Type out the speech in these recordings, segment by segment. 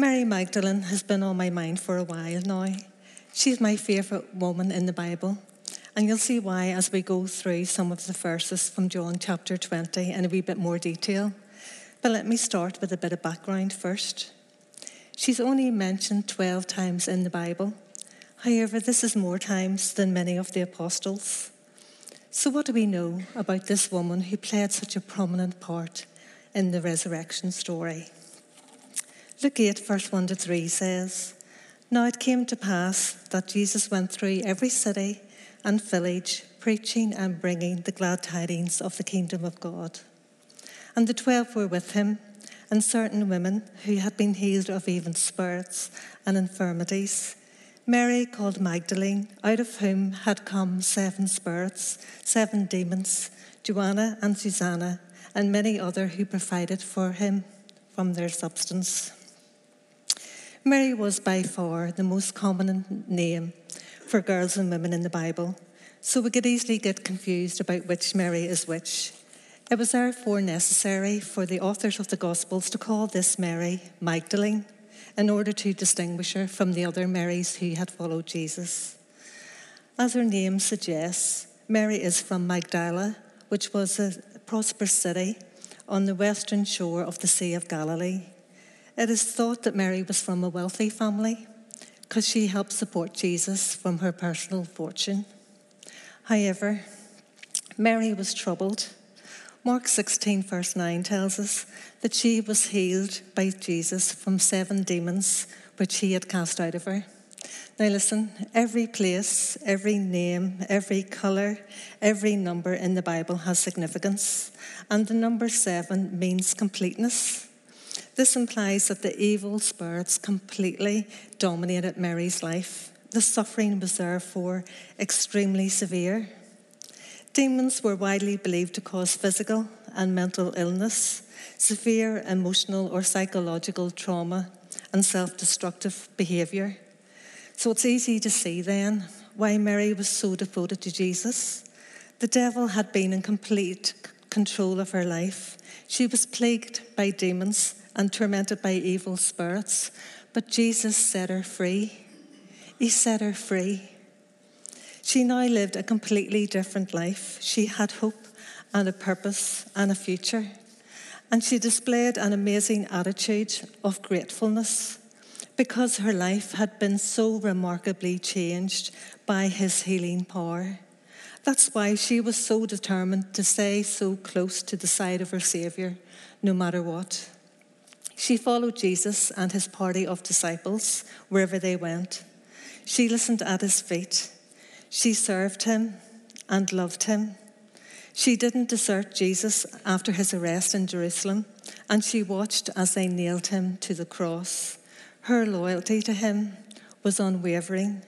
Mary Magdalene has been on my mind for a while now. She's my favourite woman in the Bible, and you'll see why as we go through some of the verses from John chapter 20 in a wee bit more detail. But let me start with a bit of background first. She's only mentioned 12 times in the Bible. However, this is more times than many of the apostles. So, what do we know about this woman who played such a prominent part in the resurrection story? Luke 8, verse 1 to 3 says, Now it came to pass that Jesus went through every city and village, preaching and bringing the glad tidings of the kingdom of God. And the twelve were with him, and certain women who had been healed of even spirits and infirmities. Mary called Magdalene, out of whom had come seven spirits, seven demons, Joanna and Susanna, and many other who provided for him from their substance. Mary was by far the most common name for girls and women in the Bible, so we could easily get confused about which Mary is which. It was therefore necessary for the authors of the Gospels to call this Mary Magdalene in order to distinguish her from the other Marys who had followed Jesus. As her name suggests, Mary is from Magdala, which was a prosperous city on the western shore of the Sea of Galilee. It is thought that Mary was from a wealthy family because she helped support Jesus from her personal fortune. However, Mary was troubled. Mark 16, verse 9 tells us that she was healed by Jesus from seven demons which he had cast out of her. Now, listen, every place, every name, every colour, every number in the Bible has significance, and the number seven means completeness. This implies that the evil spirits completely dominated Mary's life. The suffering was therefore extremely severe. Demons were widely believed to cause physical and mental illness, severe emotional or psychological trauma, and self destructive behaviour. So it's easy to see then why Mary was so devoted to Jesus. The devil had been in complete control of her life. She was plagued by demons and tormented by evil spirits, but Jesus set her free. He set her free. She now lived a completely different life. She had hope and a purpose and a future. And she displayed an amazing attitude of gratefulness because her life had been so remarkably changed by his healing power. That's why she was so determined to stay so close to the side of her Saviour, no matter what. She followed Jesus and his party of disciples wherever they went. She listened at his feet. She served him and loved him. She didn't desert Jesus after his arrest in Jerusalem, and she watched as they nailed him to the cross. Her loyalty to him was unwavering.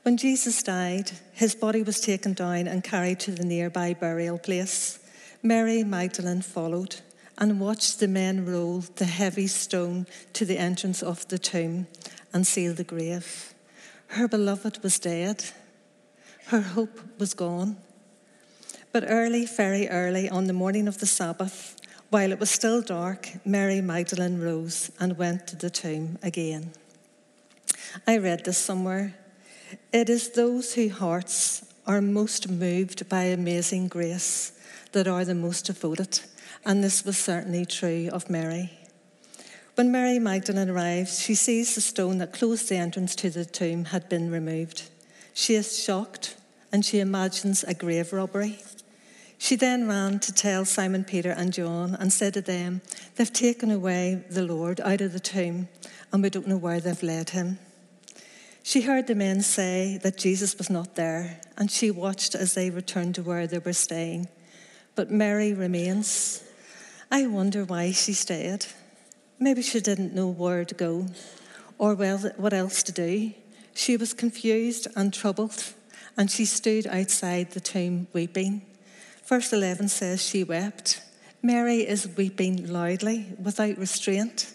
When Jesus died, his body was taken down and carried to the nearby burial place. Mary Magdalene followed and watched the men roll the heavy stone to the entrance of the tomb and seal the grave. Her beloved was dead. Her hope was gone. But early, very early on the morning of the Sabbath, while it was still dark, Mary Magdalene rose and went to the tomb again. I read this somewhere. It is those whose hearts are most moved by amazing grace that are the most devoted and this was certainly true of Mary. When Mary Magdalene arrives, she sees the stone that closed the entrance to the tomb had been removed. She is shocked and she imagines a grave robbery. She then ran to tell Simon Peter and John and said to them, They've taken away the Lord out of the tomb and we don't know where they've laid him. She heard the men say that Jesus was not there and she watched as they returned to where they were staying. But Mary remains. I wonder why she stayed. Maybe she didn't know where to go or well, what else to do. She was confused and troubled, and she stood outside the tomb weeping. Verse 11 says she wept. Mary is weeping loudly, without restraint,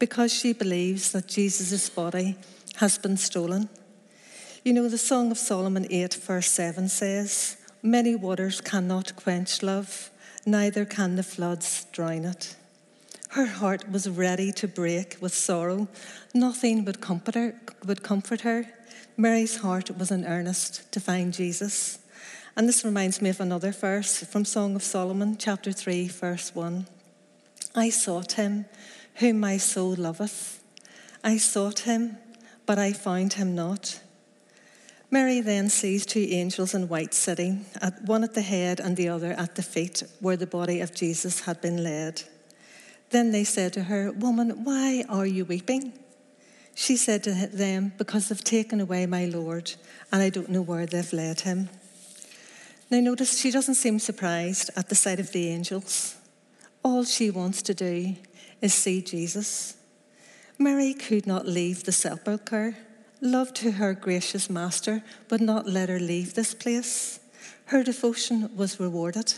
because she believes that Jesus' body has been stolen. You know, the Song of Solomon 8, verse 7 says, Many waters cannot quench love, neither can the floods drown it. Her heart was ready to break with sorrow. Nothing would comfort her. Would comfort her. Mary's heart was in earnest to find Jesus. And this reminds me of another verse from Song of Solomon, chapter 3, verse 1. I sought him whom my soul loveth. I sought him, but I found him not. Mary then sees two angels in white sitting, one at the head and the other at the feet, where the body of Jesus had been laid. Then they said to her, Woman, why are you weeping? She said to them, Because they've taken away my Lord, and I don't know where they've laid him. Now, notice she doesn't seem surprised at the sight of the angels. All she wants to do is see Jesus. Mary could not leave the sepulchre, love to her gracious master, but not let her leave this place. Her devotion was rewarded,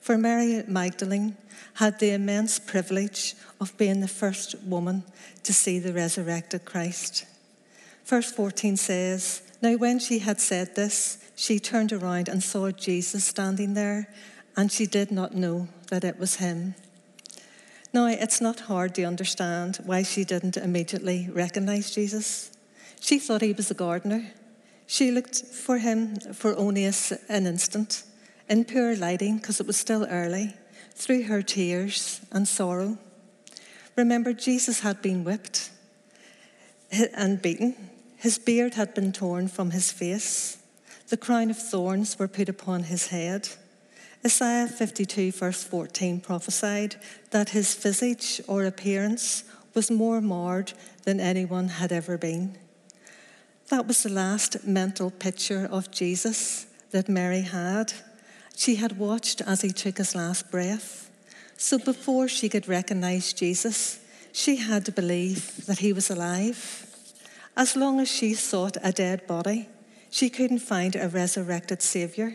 for Mary Magdalene had the immense privilege of being the first woman to see the resurrected Christ. Verse 14 says, Now when she had said this, she turned around and saw Jesus standing there, and she did not know that it was him. Now, it's not hard to understand why she didn't immediately recognize Jesus. She thought he was a gardener. She looked for him for only an instant, in poor lighting, because it was still early, through her tears and sorrow. Remember, Jesus had been whipped and beaten. His beard had been torn from his face. The crown of thorns were put upon his head. Isaiah 52, verse 14, prophesied that his visage or appearance was more marred than anyone had ever been. That was the last mental picture of Jesus that Mary had. She had watched as he took his last breath. So before she could recognize Jesus, she had to believe that he was alive. As long as she sought a dead body, she couldn't find a resurrected Saviour.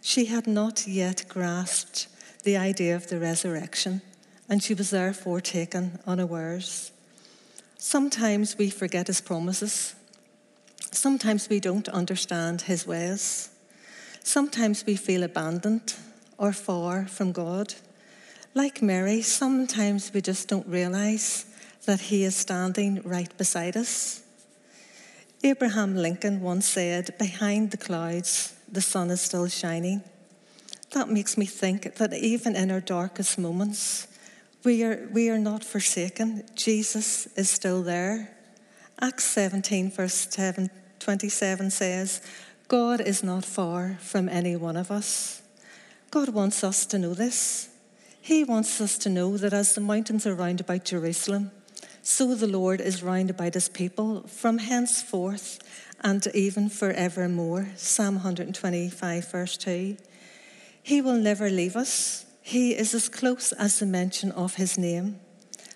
She had not yet grasped the idea of the resurrection, and she was therefore taken unawares. Sometimes we forget his promises. Sometimes we don't understand his ways. Sometimes we feel abandoned or far from God. Like Mary, sometimes we just don't realize that he is standing right beside us. Abraham Lincoln once said, Behind the clouds, the sun is still shining. That makes me think that even in our darkest moments, we are, we are not forsaken. Jesus is still there. Acts 17, verse 7, 27 says, God is not far from any one of us. God wants us to know this. He wants us to know that as the mountains are round about Jerusalem, so the Lord is round about his people from henceforth and even forevermore. Psalm 125, verse 2. He will never leave us. He is as close as the mention of his name.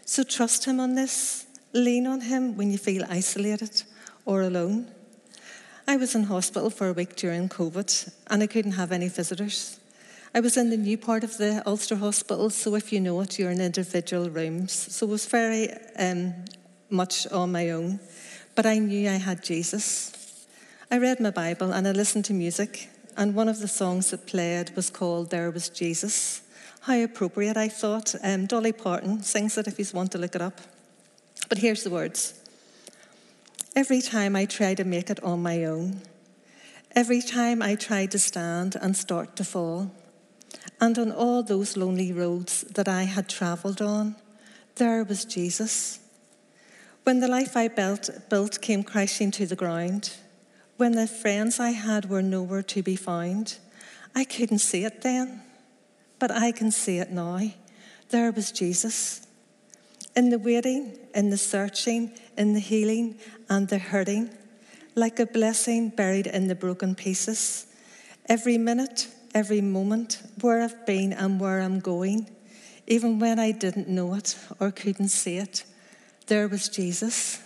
So trust him on this. Lean on him when you feel isolated or alone. I was in hospital for a week during COVID and I couldn't have any visitors. I was in the new part of the Ulster Hospital, so if you know it, you're in individual rooms. So it was very um, much on my own. But I knew I had Jesus. I read my Bible and I listened to music, and one of the songs that played was called There Was Jesus. How appropriate, I thought. Um, Dolly Parton sings it if you want to look it up. But here's the words Every time I try to make it on my own, every time I try to stand and start to fall, and on all those lonely roads that I had travelled on, there was Jesus. When the life I built, built came crashing to the ground, when the friends I had were nowhere to be found, I couldn't see it then, but I can see it now. There was Jesus. In the waiting, in the searching, in the healing and the hurting, like a blessing buried in the broken pieces. Every minute, every moment, where I've been and where I'm going, even when I didn't know it or couldn't see it, there was Jesus.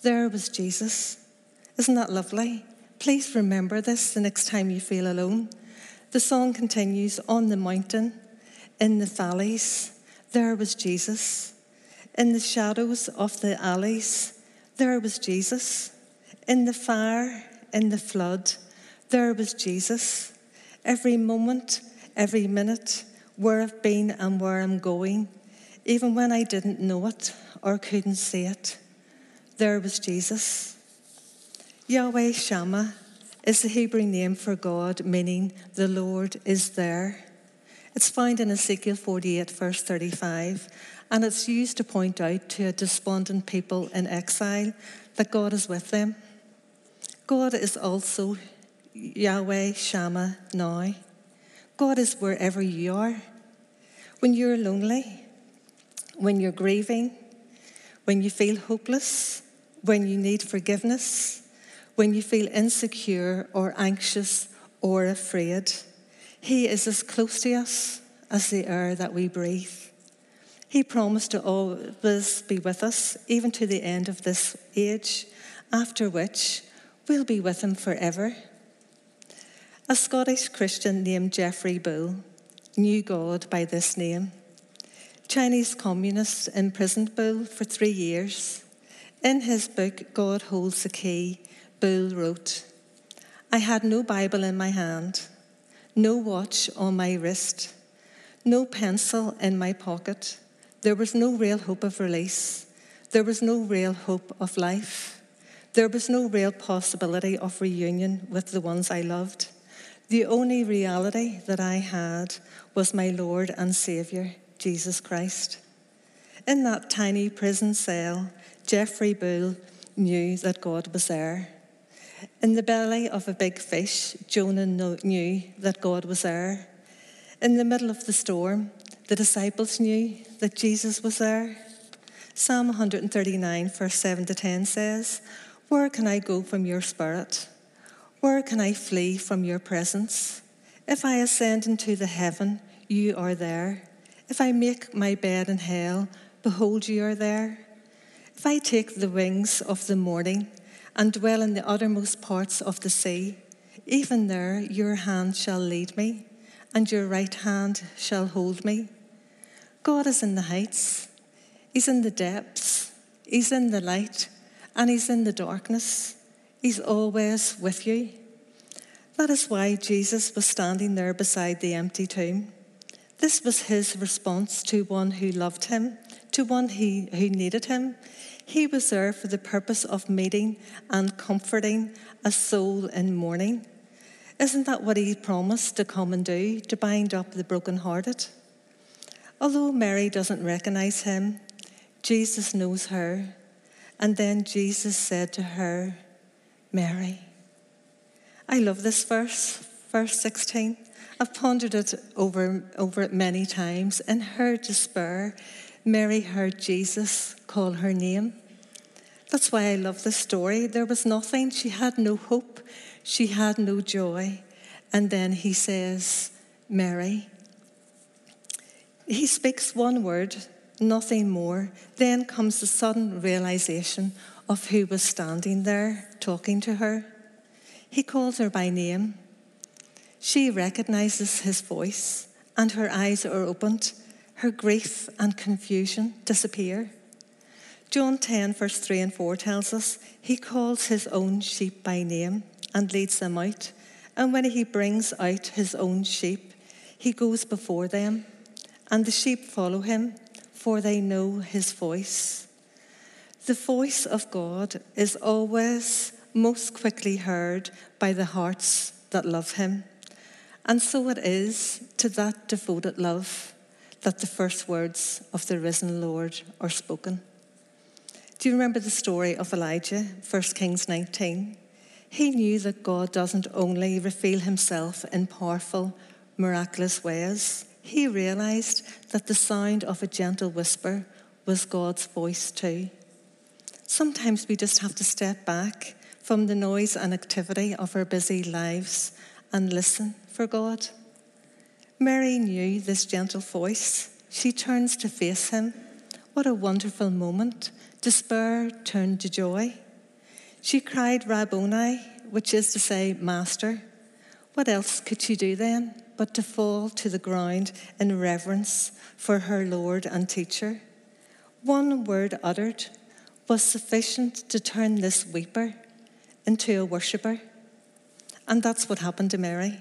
There was Jesus. Isn't that lovely? Please remember this the next time you feel alone. The song continues On the mountain, in the valleys, there was Jesus. In the shadows of the alleys, there was Jesus. In the fire, in the flood, there was Jesus. Every moment, every minute, where I've been and where I'm going, even when I didn't know it or couldn't see it, there was Jesus. Yahweh Shammah is the Hebrew name for God, meaning the Lord is there. It's found in Ezekiel 48, verse 35, and it's used to point out to a despondent people in exile that God is with them. God is also Yahweh Shammah now. God is wherever you are. When you're lonely, when you're grieving, when you feel hopeless, when you need forgiveness, when you feel insecure or anxious or afraid. He is as close to us as the air that we breathe. He promised to always be with us, even to the end of this age, after which we'll be with him forever. A Scottish Christian named Geoffrey Bull knew God by this name. Chinese communists imprisoned Bull for three years. In his book, God Holds the Key, Bull wrote, I had no Bible in my hand, no watch on my wrist, no pencil in my pocket. There was no real hope of release. There was no real hope of life. There was no real possibility of reunion with the ones I loved. The only reality that I had was my Lord and Saviour, Jesus Christ. In that tiny prison cell, Geoffrey Bull knew that God was there. In the belly of a big fish, Jonah knew that God was there. In the middle of the storm, the disciples knew that Jesus was there. Psalm 139, verse 7 to 10 says, Where can I go from your spirit? Where can I flee from your presence? If I ascend into the heaven, you are there. If I make my bed in hell, behold, you are there. If I take the wings of the morning and dwell in the uttermost parts of the sea, even there your hand shall lead me, and your right hand shall hold me. God is in the heights, He's in the depths, He's in the light, and He's in the darkness. He's always with you. That is why Jesus was standing there beside the empty tomb. This was his response to one who loved him, to one he, who needed him. He was there for the purpose of meeting and comforting a soul in mourning. Isn't that what he promised to come and do, to bind up the brokenhearted? Although Mary doesn't recognize him, Jesus knows her. And then Jesus said to her, Mary. I love this verse, verse 16. I've pondered it over, over it many times. In her despair, Mary heard Jesus call her name. That's why I love this story. There was nothing. She had no hope. She had no joy. And then he says, Mary. He speaks one word, nothing more. Then comes the sudden realization of who was standing there talking to her. He calls her by name. She recognizes his voice, and her eyes are opened. Her grief and confusion disappear. John 10, verse 3 and 4 tells us he calls his own sheep by name and leads them out. And when he brings out his own sheep, he goes before them and the sheep follow him, for they know his voice. The voice of God is always most quickly heard by the hearts that love him. And so it is to that devoted love that the first words of the risen Lord are spoken. Do you remember the story of Elijah, 1 Kings 19? He knew that God doesn't only reveal himself in powerful, miraculous ways, he realized that the sound of a gentle whisper was God's voice too. Sometimes we just have to step back from the noise and activity of our busy lives and listen for God. Mary knew this gentle voice. She turns to face him. What a wonderful moment. Despair turned to joy. She cried, Rabboni, which is to say, Master. What else could she do then? but to fall to the ground in reverence for her Lord and teacher. One word uttered was sufficient to turn this weeper into a worshipper. And that's what happened to Mary.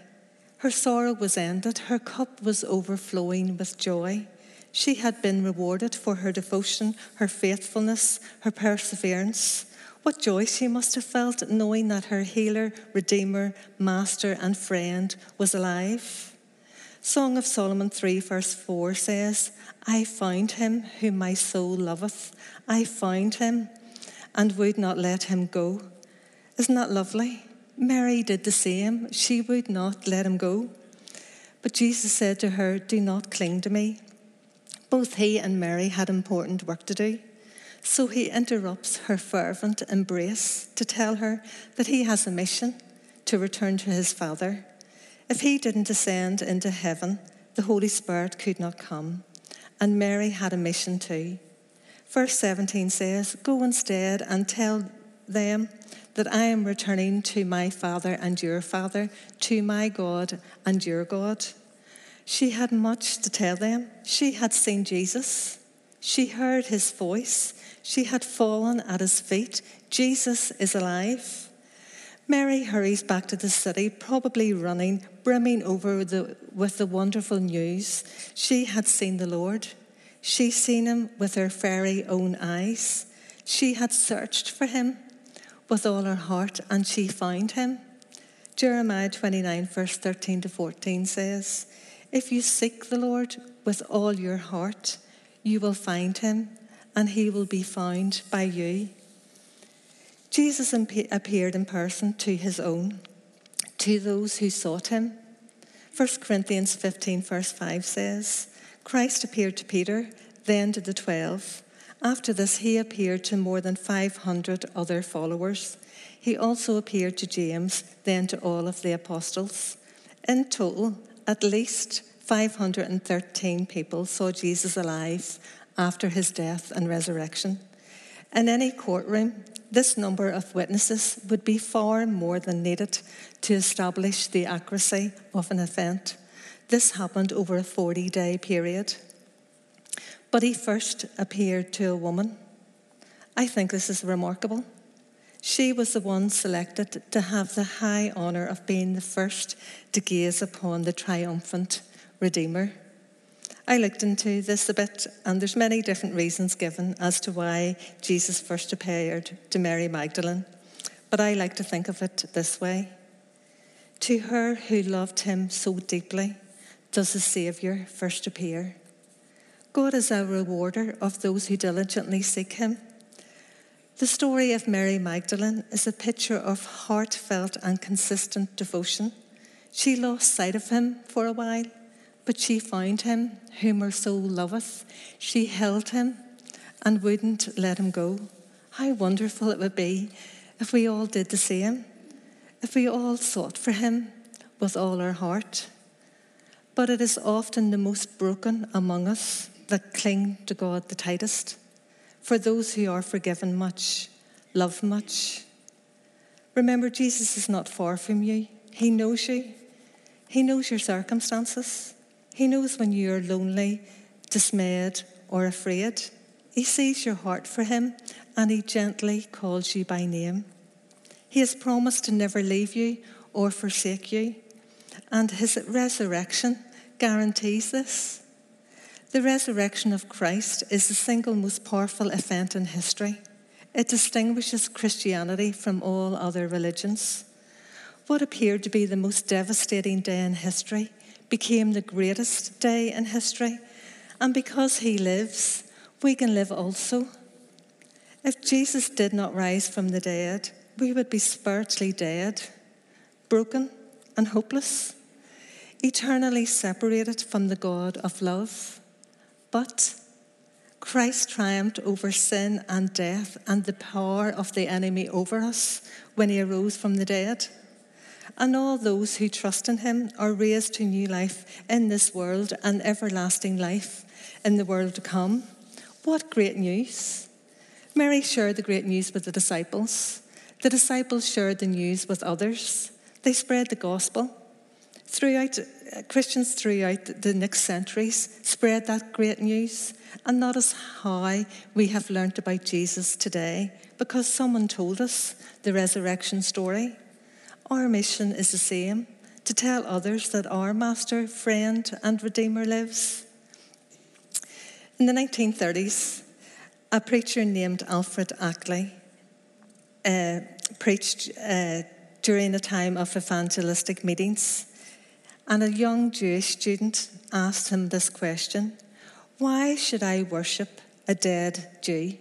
Her sorrow was ended, her cup was overflowing with joy. She had been rewarded for her devotion, her faithfulness, her perseverance. What joy she must have felt knowing that her healer, redeemer, master, and friend was alive. Song of Solomon 3, verse 4 says, I found him whom my soul loveth. I found him and would not let him go. Isn't that lovely? Mary did the same. She would not let him go. But Jesus said to her, Do not cling to me. Both he and Mary had important work to do. So he interrupts her fervent embrace to tell her that he has a mission to return to his Father. If he didn't descend into heaven, the Holy Spirit could not come. And Mary had a mission too. Verse 17 says, Go instead and tell them that I am returning to my Father and your Father, to my God and your God. She had much to tell them. She had seen Jesus. She heard his voice. She had fallen at his feet. Jesus is alive. Mary hurries back to the city, probably running, brimming over the, with the wonderful news. She had seen the Lord. She seen him with her very own eyes. She had searched for him with all her heart, and she found him. Jeremiah 29, verse 13 to 14 says, if you seek the Lord with all your heart, you will find him and he will be found by you. Jesus appeared in person to his own, to those who sought him. 1 Corinthians 15, verse 5 says, Christ appeared to Peter, then to the twelve. After this, he appeared to more than 500 other followers. He also appeared to James, then to all of the apostles. In total, at least 513 people saw Jesus alive after his death and resurrection. In any courtroom, this number of witnesses would be far more than needed to establish the accuracy of an event. This happened over a 40 day period. But he first appeared to a woman. I think this is remarkable. She was the one selected to have the high honour of being the first to gaze upon the triumphant Redeemer. I looked into this a bit, and there's many different reasons given as to why Jesus first appeared to Mary Magdalene, but I like to think of it this way. To her who loved him so deeply does the Saviour first appear. God is a rewarder of those who diligently seek him. The story of Mary Magdalene is a picture of heartfelt and consistent devotion. She lost sight of him for a while, but she found him, whom her soul loveth. She held him and wouldn't let him go. How wonderful it would be if we all did the same, if we all sought for him with all our heart. But it is often the most broken among us that cling to God the tightest for those who are forgiven much, love much. Remember, Jesus is not far from you. He knows you. He knows your circumstances. He knows when you are lonely, dismayed, or afraid. He sees your heart for Him and He gently calls you by name. He has promised to never leave you or forsake you, and His resurrection guarantees this. The resurrection of Christ is the single most powerful event in history. It distinguishes Christianity from all other religions. What appeared to be the most devastating day in history became the greatest day in history. And because he lives, we can live also. If Jesus did not rise from the dead, we would be spiritually dead, broken, and hopeless, eternally separated from the God of love. But Christ triumphed over sin and death and the power of the enemy over us when he arose from the dead. And all those who trust in him are raised to new life in this world and everlasting life in the world to come. What great news! Mary shared the great news with the disciples. The disciples shared the news with others. They spread the gospel. Throughout Christians throughout the next centuries spread that great news, and that is how we have learnt about Jesus today, because someone told us the resurrection story. Our mission is the same to tell others that our Master, friend, and Redeemer lives. In the 1930s, a preacher named Alfred Ackley uh, preached uh, during a time of evangelistic meetings, and a young Jewish student asked him this question Why should I worship a dead Jew?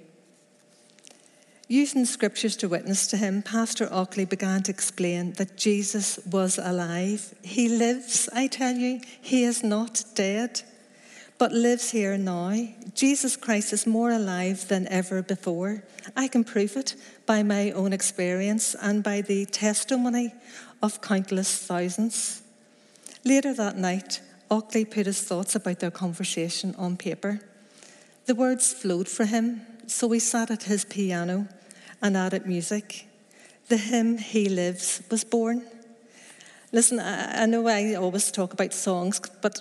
Using scriptures to witness to him, Pastor Ackley began to explain that Jesus was alive. He lives, I tell you, he is not dead, but lives here now. Jesus Christ is more alive than ever before. I can prove it by my own experience and by the testimony of countless thousands. Later that night, Ackley put his thoughts about their conversation on paper. The words flowed for him, so he sat at his piano and added music. The hymn He Lives was born. Listen, I know I always talk about songs, but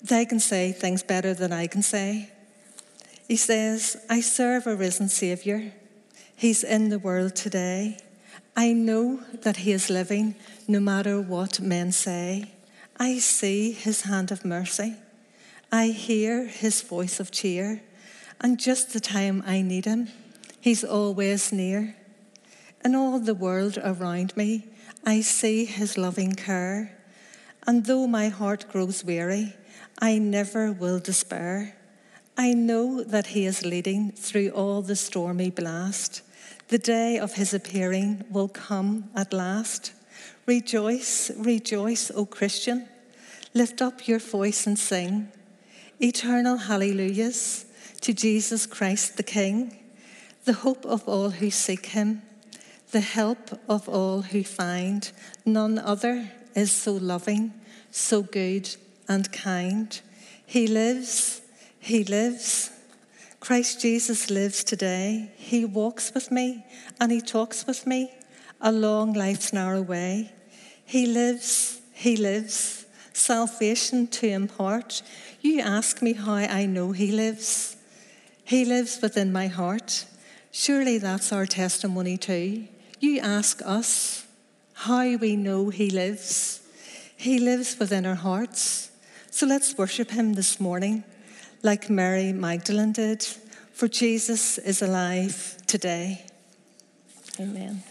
they can say things better than I can say. He says, I serve a risen Saviour. He's in the world today. I know that He is living no matter what men say. I see His hand of mercy. I hear His voice of cheer. And just the time I need Him, He's always near. In all the world around me, I see His loving care. And though my heart grows weary, I never will despair. I know that He is leading through all the stormy blast. The day of His appearing will come at last. Rejoice, rejoice, O Christian. Lift up your voice and sing eternal hallelujahs to Jesus Christ the King the hope of all who seek him, the help of all who find. None other is so loving, so good and kind. He lives, he lives. Christ Jesus lives today. He walks with me and he talks with me along life's narrow way. He lives, he lives. Salvation to impart. You ask me how I know he lives. He lives within my heart. Surely that's our testimony too. You ask us how we know He lives. He lives within our hearts. So let's worship Him this morning like Mary Magdalene did, for Jesus is alive today. Amen.